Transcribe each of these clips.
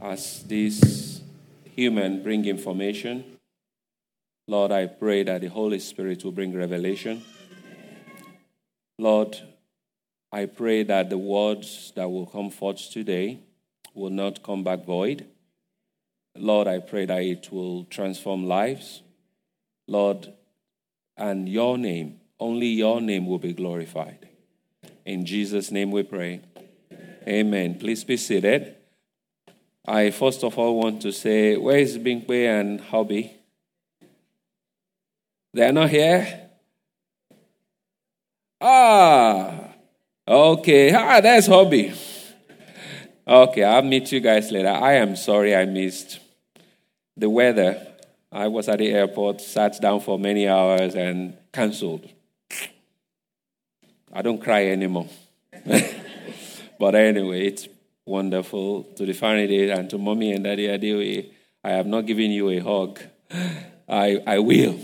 As these human bring information, Lord, I pray that the Holy Spirit will bring revelation. Lord, I pray that the words that will come forth today will not come back void. Lord, I pray that it will transform lives. Lord, and your name, only your name will be glorified. In Jesus' name we pray. Amen. Please be seated. I first of all want to say, where is Bingpe and Hobby? They are not here? Ah, okay. Ah, that's Hobby. Okay, I'll meet you guys later. I am sorry I missed the weather. I was at the airport, sat down for many hours, and canceled. I don't cry anymore. but anyway, it's wonderful. To the family and to mommy and daddy Adewe, I have not given you a hug. I, I will.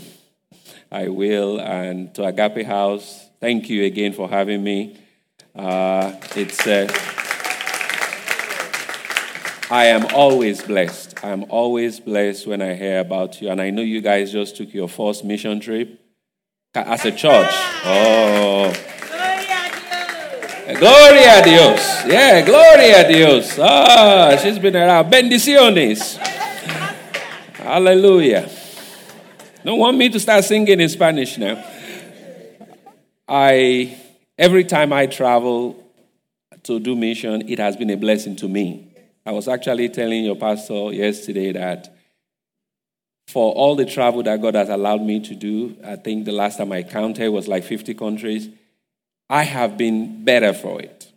I will. And to Agape House, thank you again for having me. Uh, it's. Uh, I am always blessed. I am always blessed when I hear about you. And I know you guys just took your first mission trip as a church. Oh. Gloria a Dios. Yeah, Gloria a Dios. Ah, she's been around. Bendiciones. Hallelujah. Don't want me to start singing in Spanish now. I every time I travel to do mission, it has been a blessing to me. I was actually telling your pastor yesterday that for all the travel that God has allowed me to do, I think the last time I counted was like 50 countries. I have been better for it.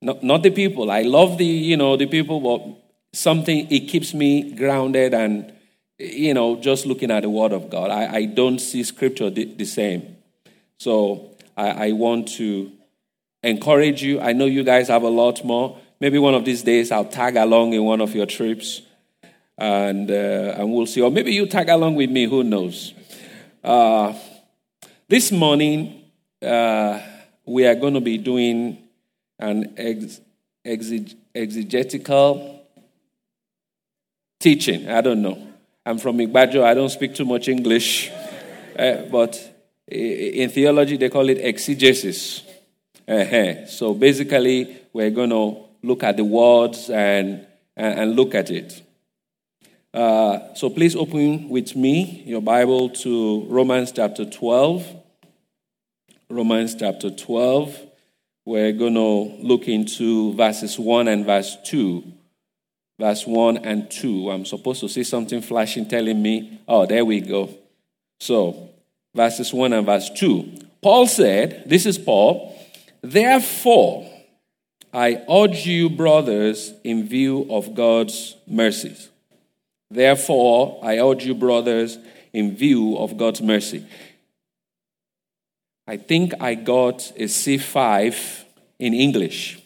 Not, not the people. I love the, you know, the people, but something, it keeps me grounded and, you know, just looking at the Word of God. I, I don't see Scripture the, the same. So I, I want to encourage you. I know you guys have a lot more. Maybe one of these days I'll tag along in one of your trips and, uh, and we'll see. Or maybe you tag along with me, who knows. Uh, this morning, uh, we are going to be doing an ex- exegetical teaching. I don't know. I'm from Igbajo. I don't speak too much English. Uh, but in theology, they call it exegesis. Uh-huh. So basically, we're going to look at the words and, and, look at it. Uh, so please open with me your Bible to Romans chapter 12. Romans chapter 12. We're going to look into verses 1 and verse 2. Verse 1 and 2. I'm supposed to see something flashing telling me, oh, there we go. So, verses 1 and verse 2. Paul said, This is Paul, therefore, I urge you, brothers, in view of God's mercies. Therefore, I urge you, brothers, in view of God's mercy. I think I got a C5 in English.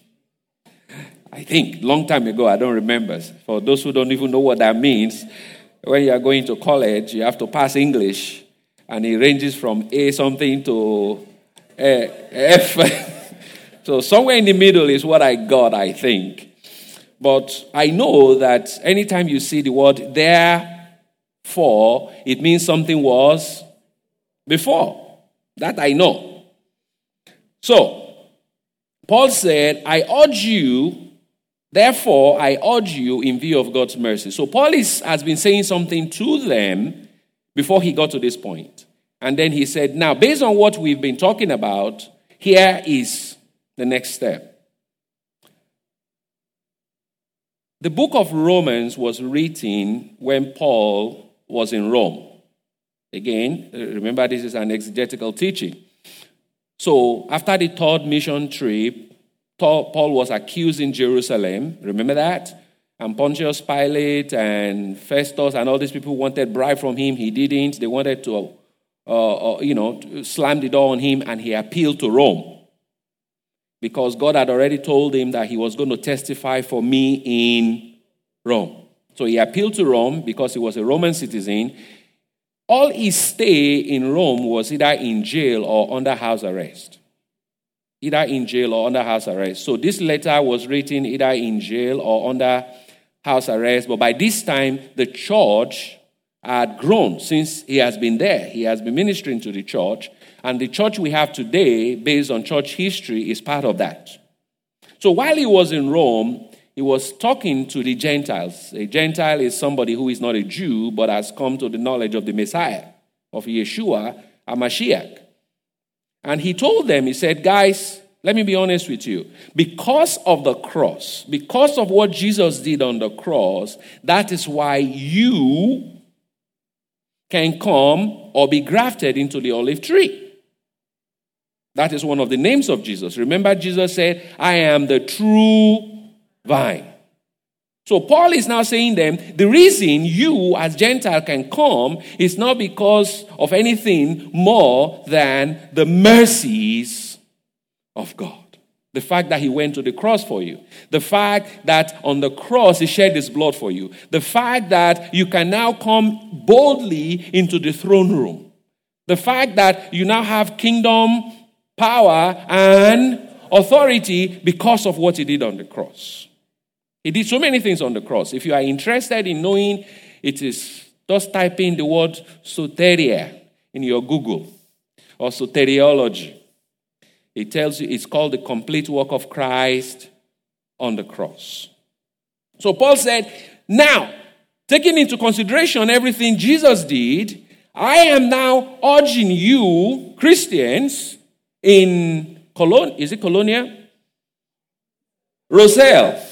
I think, long time ago, I don't remember. For those who don't even know what that means, when you are going to college, you have to pass English, and it ranges from A something to eh, F. so somewhere in the middle is what I got, I think. But I know that anytime you see the word therefore, it means something was before. That I know. So, Paul said, I urge you, therefore, I urge you in view of God's mercy. So, Paul is, has been saying something to them before he got to this point. And then he said, Now, based on what we've been talking about, here is the next step. The book of Romans was written when Paul was in Rome. Again, remember this is an exegetical teaching. So, after the third mission trip, Paul was accused in Jerusalem. Remember that? And Pontius Pilate and Festus and all these people wanted bribe from him. He didn't. They wanted to, uh, uh, you know, slam the door on him, and he appealed to Rome because God had already told him that he was going to testify for me in Rome. So he appealed to Rome because he was a Roman citizen. All his stay in Rome was either in jail or under house arrest. Either in jail or under house arrest. So this letter was written either in jail or under house arrest. But by this time, the church had grown since he has been there. He has been ministering to the church. And the church we have today, based on church history, is part of that. So while he was in Rome, he was talking to the Gentiles. A Gentile is somebody who is not a Jew, but has come to the knowledge of the Messiah, of Yeshua, a Mashiach. And he told them, he said, Guys, let me be honest with you. Because of the cross, because of what Jesus did on the cross, that is why you can come or be grafted into the olive tree. That is one of the names of Jesus. Remember, Jesus said, I am the true vine. So Paul is now saying them the reason you as Gentile can come is not because of anything more than the mercies of God. The fact that he went to the cross for you. The fact that on the cross he shed his blood for you. The fact that you can now come boldly into the throne room. The fact that you now have kingdom power and authority because of what he did on the cross. He did so many things on the cross. If you are interested in knowing, it is just type in the word soteria in your Google or soteriology. It tells you it's called the complete work of Christ on the cross. So Paul said, now, taking into consideration everything Jesus did, I am now urging you, Christians, in Cologne, is it Colonia? Roselle.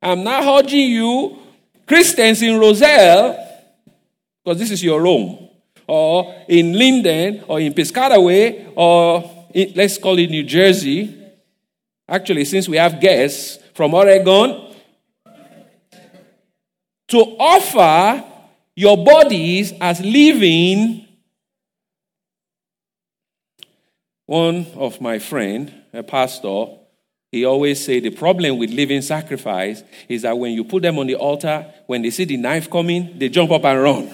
I'm not urging you, Christians in Roselle, because this is your Rome, or in Linden, or in Piscataway, or in, let's call it New Jersey. Actually, since we have guests from Oregon, to offer your bodies as living. One of my friend, a pastor, he always say the problem with living sacrifice is that when you put them on the altar, when they see the knife coming, they jump up and run.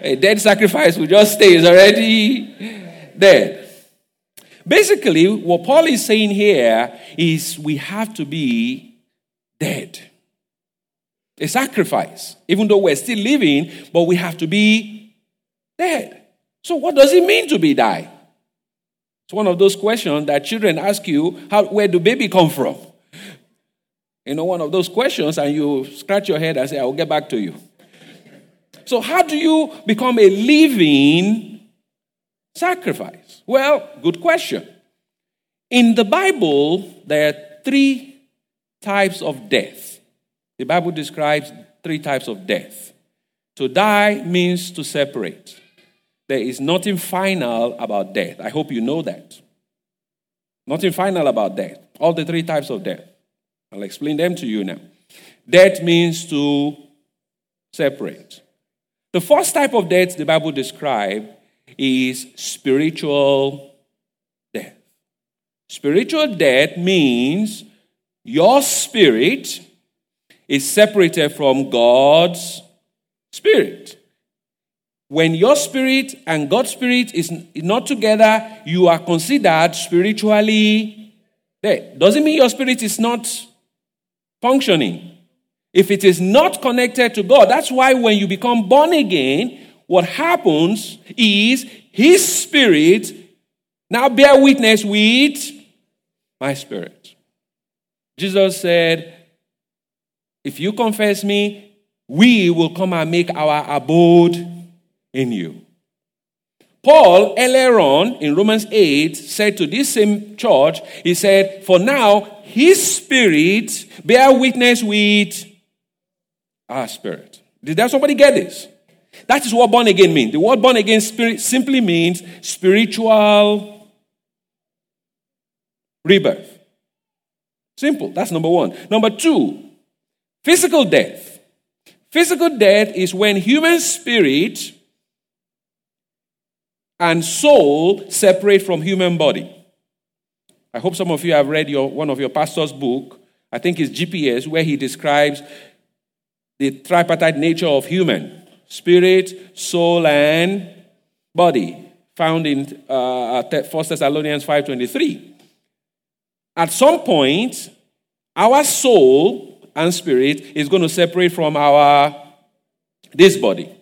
a dead sacrifice will just stay, is already dead. Basically, what Paul is saying here is we have to be dead. A sacrifice, even though we're still living, but we have to be dead. So, what does it mean to be die? It's one of those questions that children ask you, how, where do baby come from? You know, one of those questions, and you scratch your head and say, I will get back to you. So, how do you become a living sacrifice? Well, good question. In the Bible, there are three types of death. The Bible describes three types of death. To die means to separate. There is nothing final about death. I hope you know that. Nothing final about death. All the three types of death. I'll explain them to you now. Death means to separate. The first type of death the Bible describes is spiritual death. Spiritual death means your spirit is separated from God's spirit. When your spirit and God's spirit is not together, you are considered spiritually dead. Doesn't mean your spirit is not functioning. If it is not connected to God, that's why when you become born again, what happens is His spirit now bear witness with my spirit. Jesus said, If you confess me, we will come and make our abode in you. Paul, earlier on in Romans 8, said to this same church, he said, For now, his spirit bear witness with our spirit. Did that somebody get this? That is what born again means. The word born again spirit simply means spiritual rebirth. Simple. That's number one. Number two, physical death. Physical death is when human spirit and soul separate from human body. I hope some of you have read your, one of your pastor's book. I think it's GPS, where he describes the tripartite nature of human spirit, soul, and body, found in uh, 1 Thessalonians 5.23. At some point, our soul and spirit is going to separate from our this body.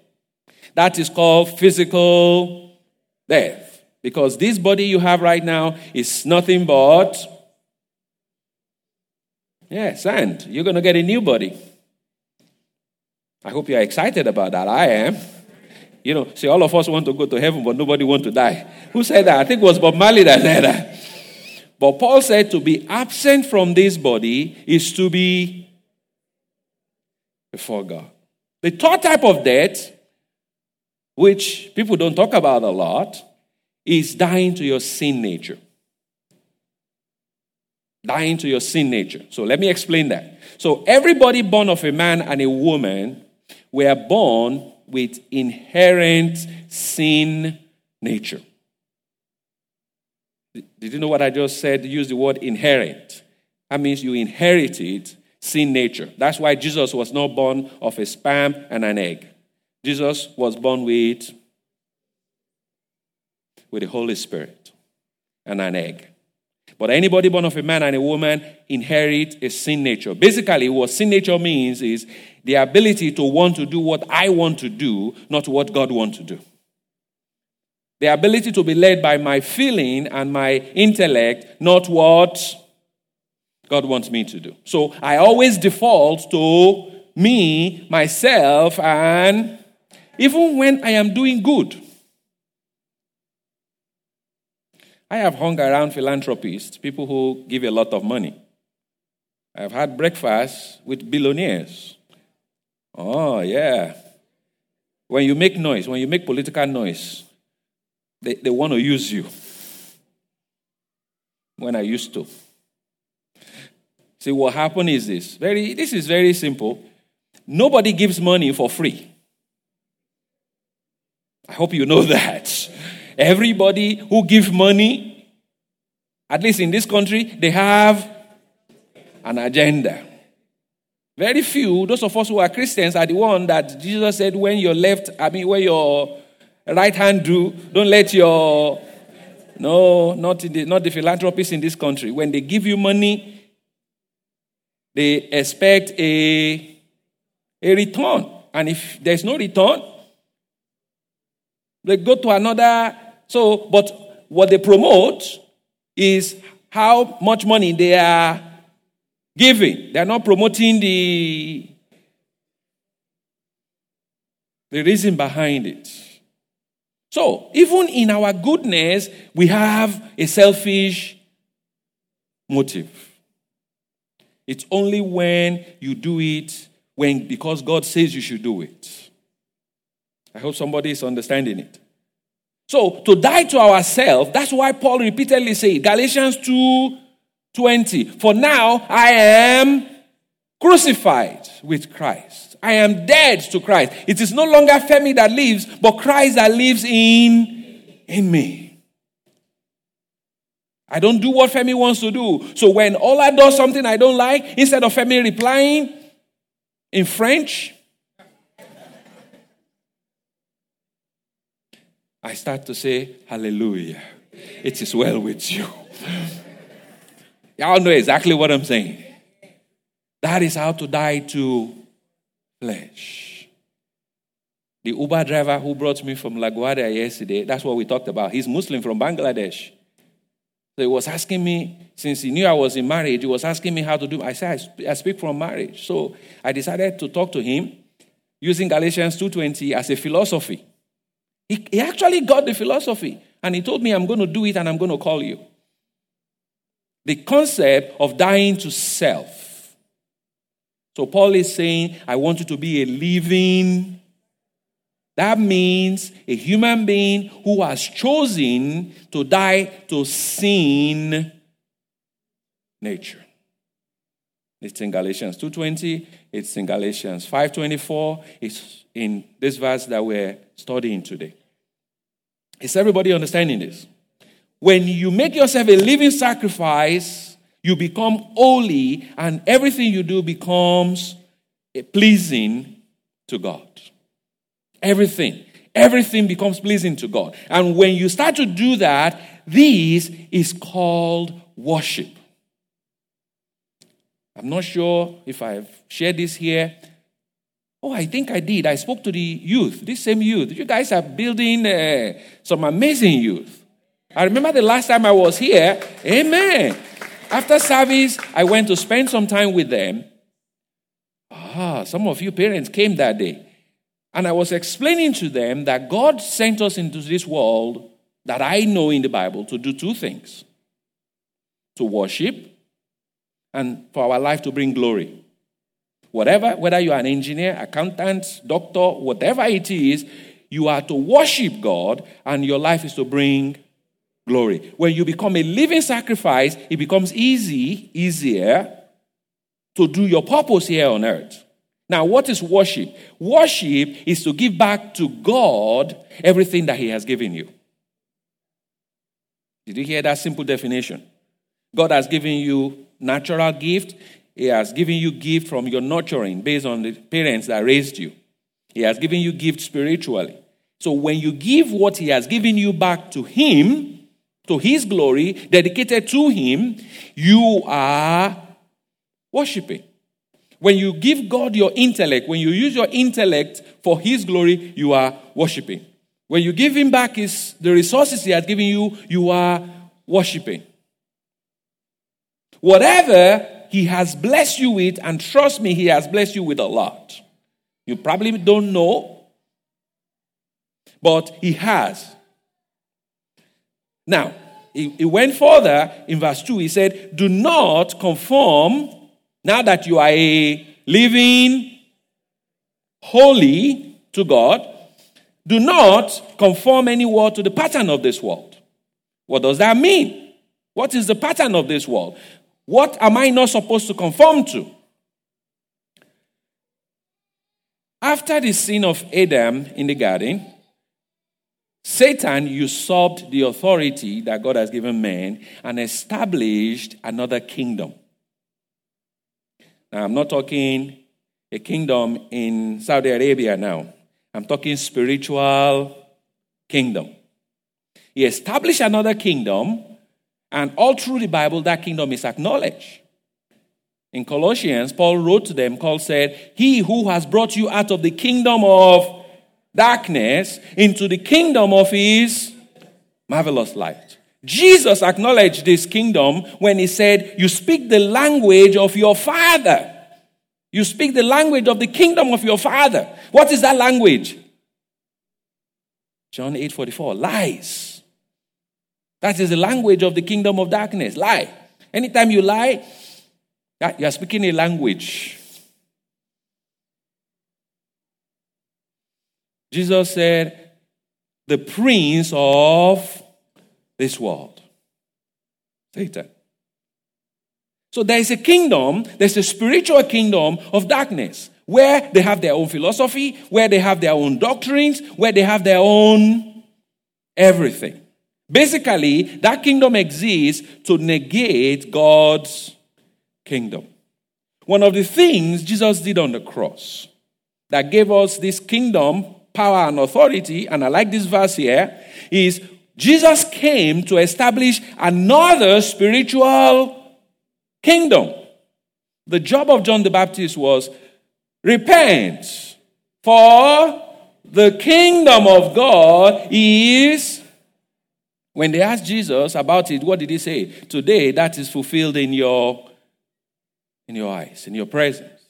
That is called physical death. Because this body you have right now is nothing but yeah, sand. You're going to get a new body. I hope you're excited about that. I am. You know, see, all of us want to go to heaven, but nobody want to die. Who said that? I think it was Bob Marley that said that. But Paul said to be absent from this body is to be before God. The third type of death, which people don't talk about a lot, is dying to your sin nature. Dying to your sin nature. So let me explain that. So everybody born of a man and a woman were born with inherent sin nature. Did you know what I just said? Use the word inherent. That means you inherited sin nature. That's why Jesus was not born of a sperm and an egg. Jesus was born with, with the Holy Spirit and an egg. But anybody born of a man and a woman inherit a sin nature. Basically, what sin nature means is the ability to want to do what I want to do, not what God wants to do. The ability to be led by my feeling and my intellect, not what God wants me to do. So I always default to me, myself, and even when I am doing good. I have hung around philanthropists, people who give a lot of money. I've had breakfast with billionaires. Oh, yeah. When you make noise, when you make political noise, they, they want to use you. When I used to. See, what happened is this. Very, this is very simple. Nobody gives money for free. Hope you know that. Everybody who gives money, at least in this country, they have an agenda. Very few, those of us who are Christians, are the one that Jesus said, when your left, I mean, when your right hand do, don't let your, no, not the, not the philanthropists in this country. When they give you money, they expect a, a return. And if there's no return, they go to another so, but what they promote is how much money they are giving. They are not promoting the, the reason behind it. So, even in our goodness, we have a selfish motive. It's only when you do it when because God says you should do it. I hope somebody is understanding it. So to die to ourselves, that's why Paul repeatedly said, Galatians 2 20, for now I am crucified with Christ. I am dead to Christ. It is no longer Femi that lives, but Christ that lives in, in me. I don't do what Femi wants to do. So when Ola does something I don't like, instead of Femi replying in French, I start to say, Hallelujah. It is well with you. Y'all know exactly what I'm saying. That is how to die to flesh. The Uber driver who brought me from LaGuardia yesterday, that's what we talked about. He's Muslim from Bangladesh. So he was asking me, since he knew I was in marriage, he was asking me how to do. I said, I speak from marriage. So I decided to talk to him using Galatians 2.20 as a philosophy. He, he actually got the philosophy and he told me, I'm going to do it and I'm going to call you. The concept of dying to self. So Paul is saying, I want you to be a living. That means a human being who has chosen to die to sin nature. It's in Galatians 2:20, it's in Galatians 5:24, it's in this verse that we're studying today. Is everybody understanding this? When you make yourself a living sacrifice, you become holy and everything you do becomes pleasing to God. Everything. Everything becomes pleasing to God. And when you start to do that, this is called worship. I'm not sure if I've shared this here. Oh, I think I did. I spoke to the youth, this same youth. You guys are building uh, some amazing youth. I remember the last time I was here. Amen. After service, I went to spend some time with them. Ah, some of you parents came that day. And I was explaining to them that God sent us into this world that I know in the Bible to do two things to worship and for our life to bring glory. Whatever, whether you are an engineer, accountant, doctor, whatever it is, you are to worship God and your life is to bring glory. When you become a living sacrifice, it becomes easy, easier to do your purpose here on earth. Now, what is worship? Worship is to give back to God everything that He has given you. Did you hear that simple definition? God has given you natural gift. He has given you gift from your nurturing based on the parents that raised you. He has given you gift spiritually. So when you give what he has given you back to him, to his glory, dedicated to him, you are worshiping. When you give God your intellect, when you use your intellect for his glory, you are worshiping. When you give him back his, the resources he has given you, you are worshiping. Whatever He has blessed you with, and trust me, He has blessed you with a lot. You probably don't know, but He has. Now, he, went further in verse 2. He said, Do not conform, now that you are a living, holy to God, do not conform any word to the pattern of this world. What does that mean? What is the pattern of this world? What am I not supposed to conform to? After the sin of Adam in the garden, Satan usurped the authority that God has given man and established another kingdom. Now, I'm not talking a kingdom in Saudi Arabia now. I'm talking spiritual kingdom. He established another kingdom and all through the Bible, that kingdom is acknowledged. In Colossians, Paul wrote to them, Paul said, He who has brought you out of the kingdom of darkness into the kingdom of his marvelous light. Jesus acknowledged this kingdom when he said, You speak the language of your father. You speak the language of the kingdom of your father. What is that language? John 8 44. Lies. That is the language of the kingdom of darkness. Lie. Anytime you lie, you are speaking a language. Jesus said, the prince of this world, Satan. So there is a kingdom, there's a spiritual kingdom of darkness where they have their own philosophy, where they have their own doctrines, where they have their own everything. Basically, that kingdom exists to negate God's kingdom. One of the things Jesus did on the cross that gave us this kingdom, power, and authority, and I like this verse here, is Jesus came to establish another spiritual kingdom. The job of John the Baptist was repent, for the kingdom of God is when they asked Jesus about it, what did he say? Today that is fulfilled in your in your eyes, in your presence.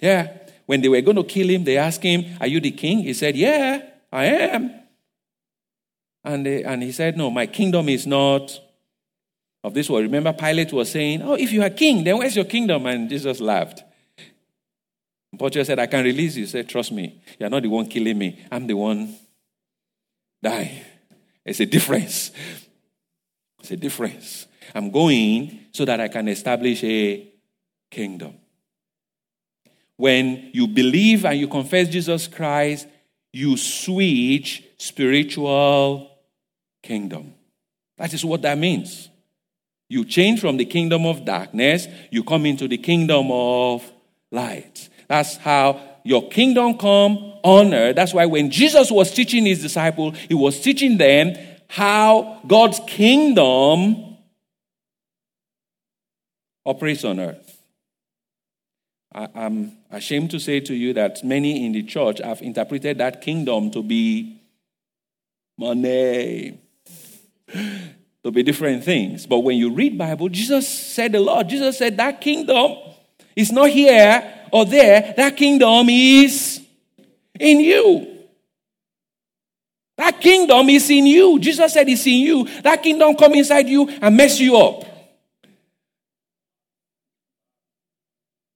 Yeah. When they were going to kill him, they asked him, Are you the king? He said, Yeah, I am. And, they, and he said, No, my kingdom is not of this world. Remember, Pilate was saying, Oh, if you are king, then where's your kingdom? And Jesus laughed. Portia said, I can release you. He said, Trust me, you're not the one killing me. I'm the one dying. It's a difference. It's a difference. I'm going so that I can establish a kingdom. When you believe and you confess Jesus Christ, you switch spiritual kingdom. That is what that means. You change from the kingdom of darkness, you come into the kingdom of light. That's how your kingdom come on earth. That's why when Jesus was teaching his disciples, he was teaching them how God's kingdom operates on earth. I, am ashamed to say to you that many in the church have interpreted that kingdom to be money, to be different things. But when you read Bible, Jesus said a lot. Jesus said that kingdom is not here or there. That kingdom is in you. That kingdom is in you. Jesus said it's in you. That kingdom come inside you and mess you up.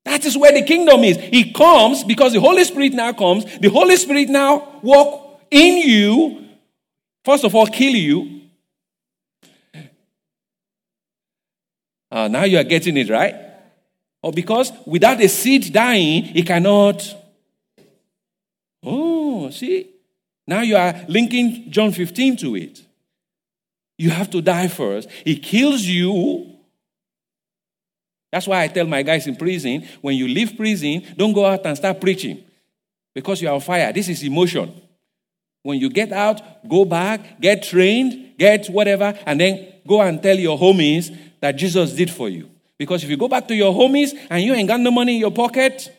That is where the kingdom is. It comes because the Holy Spirit now comes. The Holy Spirit now walk in you. First of all, kill you. Uh, now you are getting it right. Or because without a seed dying, it cannot. Oh, see? Now you are linking John 15 to it. You have to die first. He kills you that's why I tell my guys in prison when you leave prison, don't go out and start preaching because you're on fire. This is emotion. When you get out, go back, get trained, get whatever, and then go and tell your homies that Jesus did for you. Because if you go back to your homies and you ain't got no money in your pocket,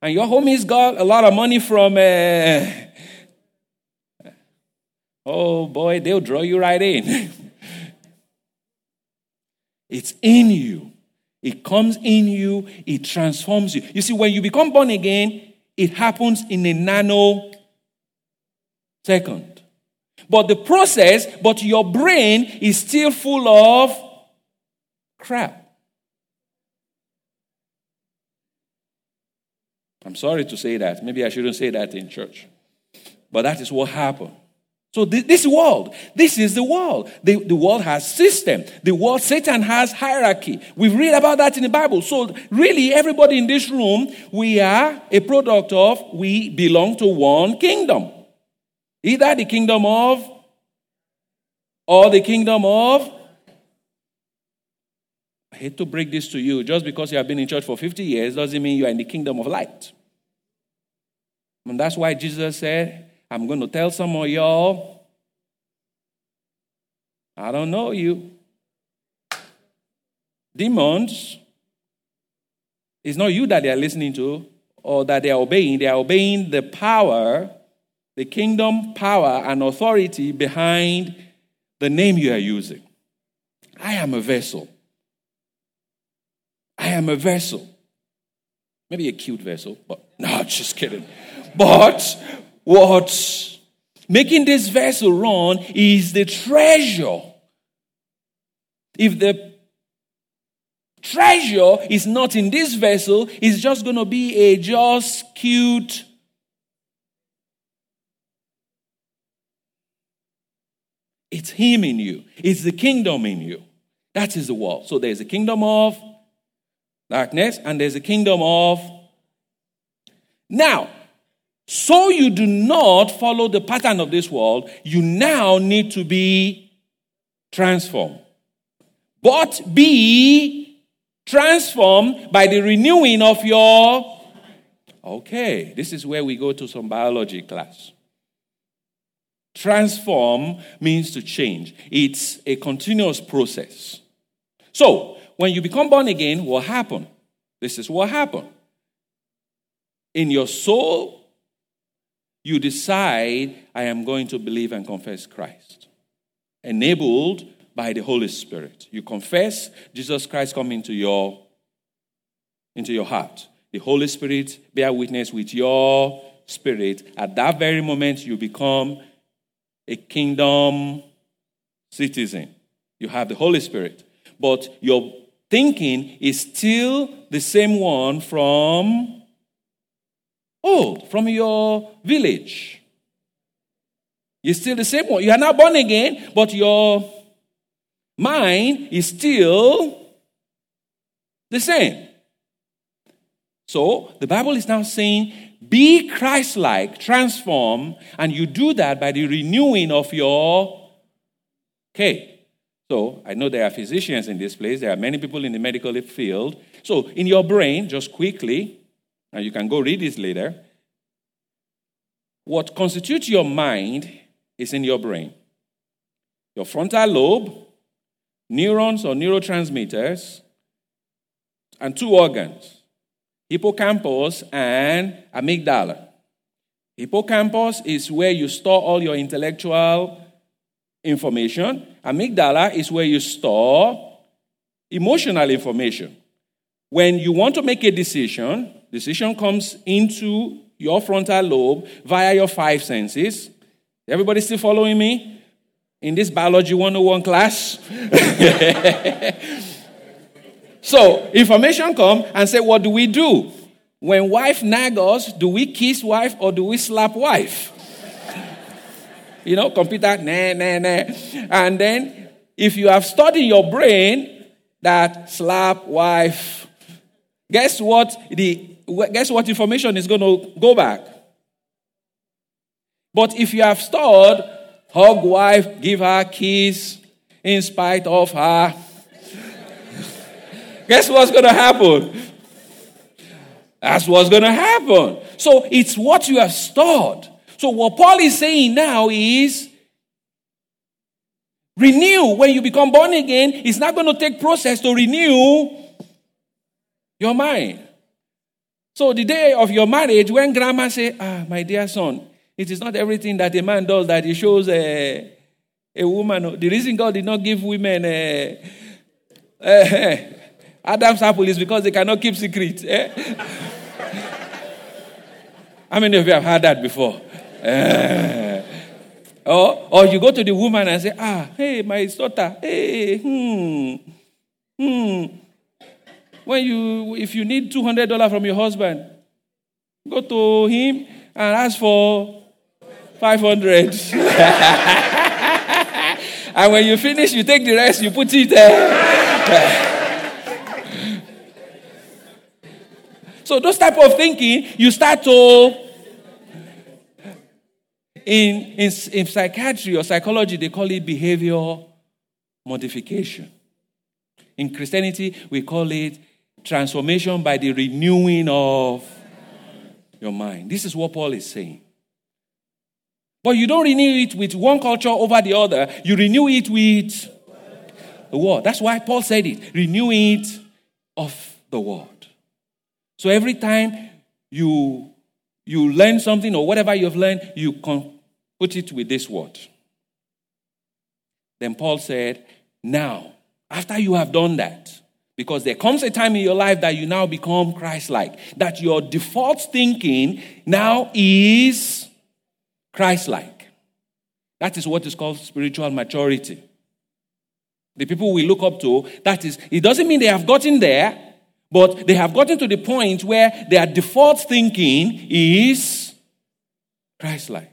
and your homies got a lot of money from, uh, oh boy, they'll draw you right in. it's in you. It comes in you, it transforms you. You see, when you become born again, it happens in a nano second. But the process, but your brain is still full of crap. I'm sorry to say that. Maybe I shouldn't say that in church. But that is what happened. So this world, this is the world. The, the world has system. The world, Satan has hierarchy. We've read about that in the Bible. So really, everybody in this room, we are a product of, we belong to one kingdom. Either the kingdom of, or the kingdom of, hate to break this to you. Just because you have been in church for 50 years doesn't mean you are in the kingdom of light. And that's why Jesus said, I'm going to tell some of y'all, I don't know you. Demons, it's not you that they are listening to or that they are obeying. They are obeying the power, the kingdom power and authority behind the name you are using. I am a vessel. I am a vessel. Maybe a cute vessel, but no, just kidding. But What's making this vessel run is the treasure. If the treasure is not in this vessel, it's just going to be a just cute. It's Him in you, it's the kingdom in you. That is the world. So there's a kingdom of darkness and there's a kingdom of. Now, so you do not follow the pattern of this world, you now need to be transformed. But be transformed by the renewing of your. Okay, this is where we go to some biology class. Transform means to change, it's a continuous process. So, when you become born again, what happened? This is what happened. In your soul, you decide, I am going to believe and confess Christ. Enabled by the Holy Spirit. You confess Jesus Christ come into your, into your heart. The Holy Spirit bear witness with your spirit. At that very moment, you become a kingdom citizen. You have the Holy Spirit. But your thinking is still the same one from old from your village. You're still the same one. You are not born again, but your mind is still the same. So the Bible is now saying, be Christ like, transform, and you do that by the renewing of your. Okay. So I know there are physicians in this place, there are many people in the medical field. So in your brain, just quickly, and you can go read this later, what constitutes your mind is in your brain. Your frontal lobe, neurons or neurotransmitters, and two organs hippocampus and amygdala. Hippocampus is where you store all your intellectual information, amygdala is where you store emotional information. When you want to make a decision, decision comes into your frontal lobe via your five senses. Everybody still following me? In this biology 101 class? so, information come and say, what do we do? When wife nag us, do we kiss wife or do we slap wife? You know, computer, nah, nah, nah. And then, if you have studied your brain that slap wife, guess what? The guess what information is going to go back. But if you have stored hug wife, give her kiss in spite of her, guess what's going to happen? That's what's going to happen. So it's what you have stored. So, what Paul is saying now is renew. When you become born again, it's not going to take process to renew your mind. So, the day of your marriage, when grandma say, Ah, my dear son, it is not everything that a man does that he shows a, a woman. The reason God did not give women a, a Adam's apple is because they cannot keep secret. Eh? How many of you have heard that before? Uh, or, or you go to the woman and say, ah, hey, my daughter, hey, hmm, hmm. When you, if you need $200 from your husband, go to him and ask for 500. and when you finish, you take the rest, you put it there. so those type of thinking, you start to in, in, in psychiatry or psychology, they call it behavior modification. In Christianity, we call it transformation by the renewing of your mind. This is what Paul is saying. But you don't renew it with one culture over the other, you renew it with the word. That's why Paul said it renew it of the word. So every time you you learn something or whatever you've learned, you con- put it with this word. Then Paul said, Now, after you have done that, because there comes a time in your life that you now become Christ like, that your default thinking now is Christ like. That is what is called spiritual maturity. The people we look up to, that is, it doesn't mean they have gotten there, but they have gotten to the point where their default thinking is Christ like.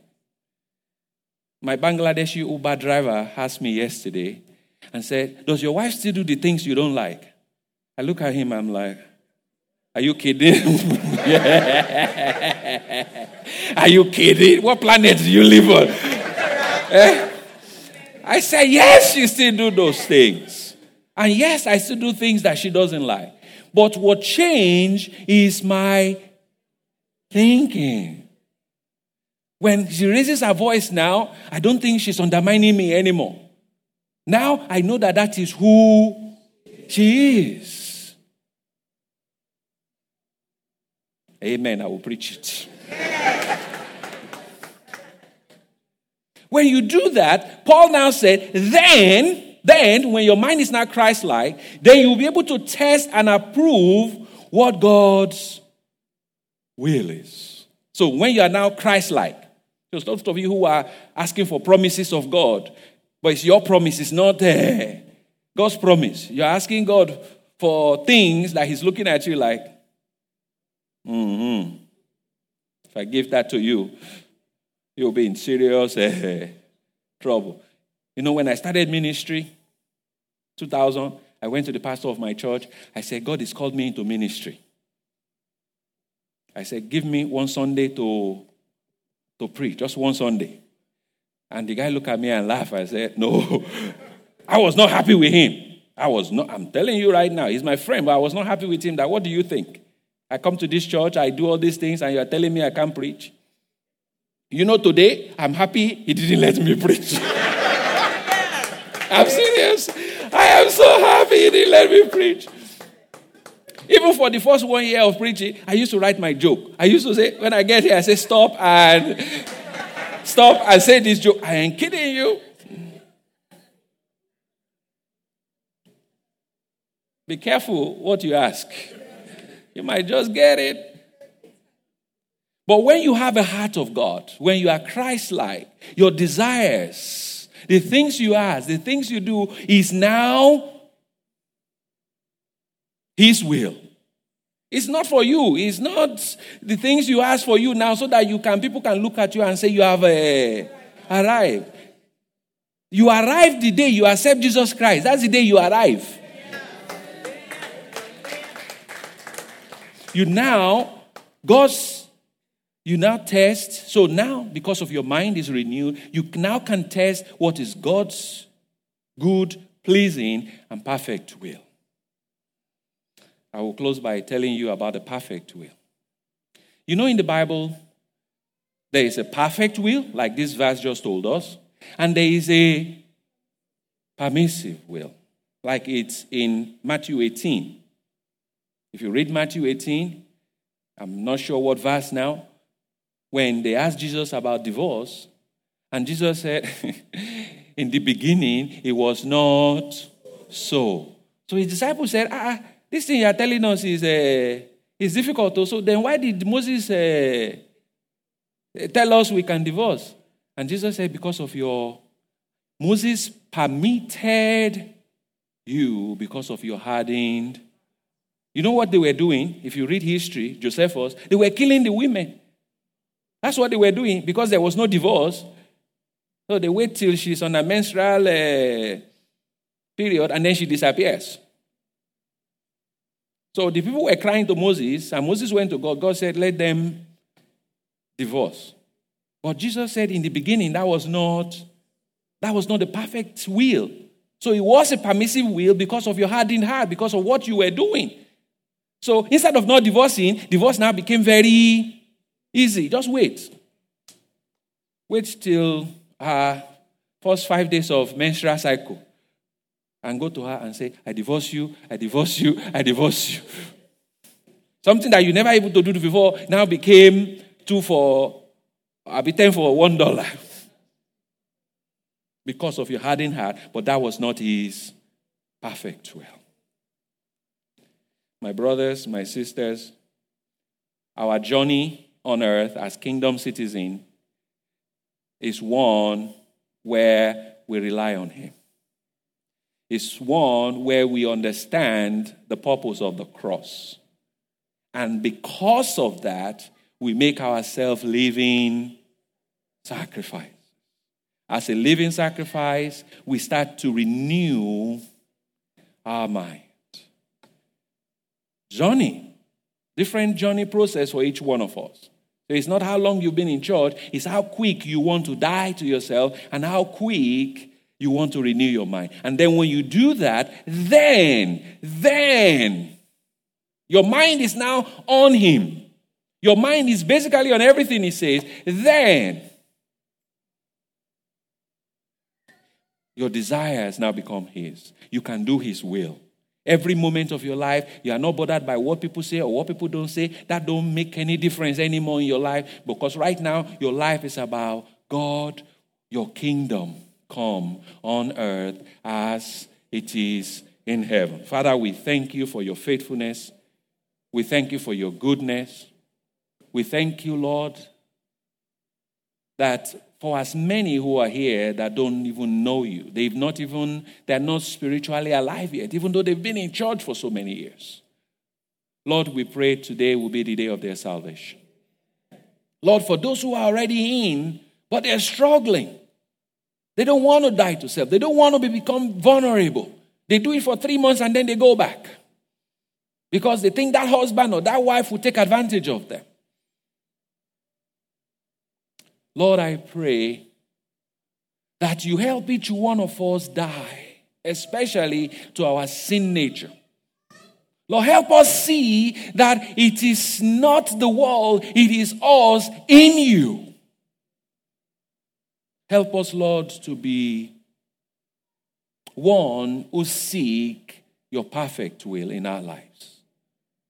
My Bangladeshi Uber driver asked me yesterday and said, Does your wife still do the things you don't like? I look at him, I'm like, Are you kidding? Are you kidding? What planet do you live on? eh? I said, Yes, she still do those things. And yes, I still do things that she doesn't like. But what changed is my thinking. When she raises her voice now, I don't think she's undermining me anymore. Now I know that that is who she is. Amen. I will preach it. when you do that, Paul now said, then then, when your mind is not Christ like, then you'll be able to test and approve what God's will is. So, when you are now Christ like, there's lots of you who are asking for promises of God, but it's your promise, it's not uh, God's promise. You're asking God for things that He's looking at you like, mm-hmm. If I give that to you, you'll be in serious uh, trouble. You know, when I started ministry, 2000, I went to the pastor of my church. I said, God has called me into ministry. I said, Give me one Sunday to, to preach, just one Sunday. And the guy looked at me and laughed. I said, No. I was not happy with him. I was not, I'm telling you right now, he's my friend, but I was not happy with him. That what do you think? I come to this church, I do all these things, and you're telling me I can't preach. You know, today, I'm happy he didn't let me preach. I'm serious. I am so happy he didn't let me preach. Even for the first one year of preaching, I used to write my joke. I used to say, when I get here, I say, stop and stop and say this joke. I ain't kidding you. Be careful what you ask. You might just get it. But when you have a heart of God, when you are Christ like, your desires, the things you ask, the things you do is now His will. It's not for you. It's not the things you ask for you now so that you can people can look at you and say you have uh, arrived. You arrive the day you accept Jesus Christ. That's the day you arrive. You now, God's, you now test. So now, because of your mind is renewed, you now can test what is God's good, pleasing, and perfect will. I will close by telling you about the perfect will. You know, in the Bible, there is a perfect will, like this verse just told us, and there is a permissive will, like it's in Matthew 18. If you read Matthew 18, I'm not sure what verse now, when they asked Jesus about divorce, and Jesus said, In the beginning, it was not so. So his disciples said, Ah, this thing you're telling us is, uh, is difficult. So then why did Moses uh, tell us we can divorce? And Jesus said, Because of your. Moses permitted you because of your hardened you know what they were doing? If you read history, Josephus, they were killing the women. That's what they were doing because there was no divorce. So they wait till she's on a menstrual uh, period and then she disappears. So the people were crying to Moses, and Moses went to God. God said, Let them divorce. But Jesus said in the beginning that was not that was not the perfect will. So it was a permissive will because of your hardened heart, because of what you were doing. So instead of not divorcing, divorce now became very easy. Just wait. Wait till her first five days of menstrual cycle and go to her and say, I divorce you, I divorce you, I divorce you. Something that you never able to do before now became two for, I'll be ten for one dollar. because of your hardened heart, but that was not his perfect will my brothers, my sisters, our journey on earth as kingdom citizen is one where we rely on Him. It's one where we understand the purpose of the cross. And because of that, we make ourselves living sacrifice. As a living sacrifice, we start to renew our mind journey, different journey process for each one of us. So it's not how long you've been in church, it's how quick you want to die to yourself and how quick you want to renew your mind. And then when you do that, then, then, your mind is now on Him. Your mind is basically on everything He says. Then, your desires now become His. You can do His will. Every moment of your life, you are not bothered by what people say or what people don't say. That don't make any difference anymore in your life because right now your life is about God, your kingdom come on earth as it is in heaven. Father, we thank you for your faithfulness. We thank you for your goodness. We thank you, Lord, that for as many who are here that don't even know you, they've not even, they're not spiritually alive yet, even though they've been in church for so many years. Lord, we pray today will be the day of their salvation. Lord, for those who are already in, but they're struggling, they don't want to die to self, they don't want to be, become vulnerable. They do it for three months and then they go back because they think that husband or that wife will take advantage of them. Lord, I pray that you help each one of us die, especially to our sin nature. Lord, help us see that it is not the world, it is us in you. Help us, Lord, to be one who seek your perfect will in our lives,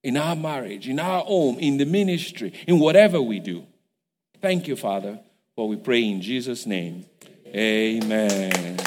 in our marriage, in our home, in the ministry, in whatever we do. Thank you, Father, for we pray in Jesus' name. Amen.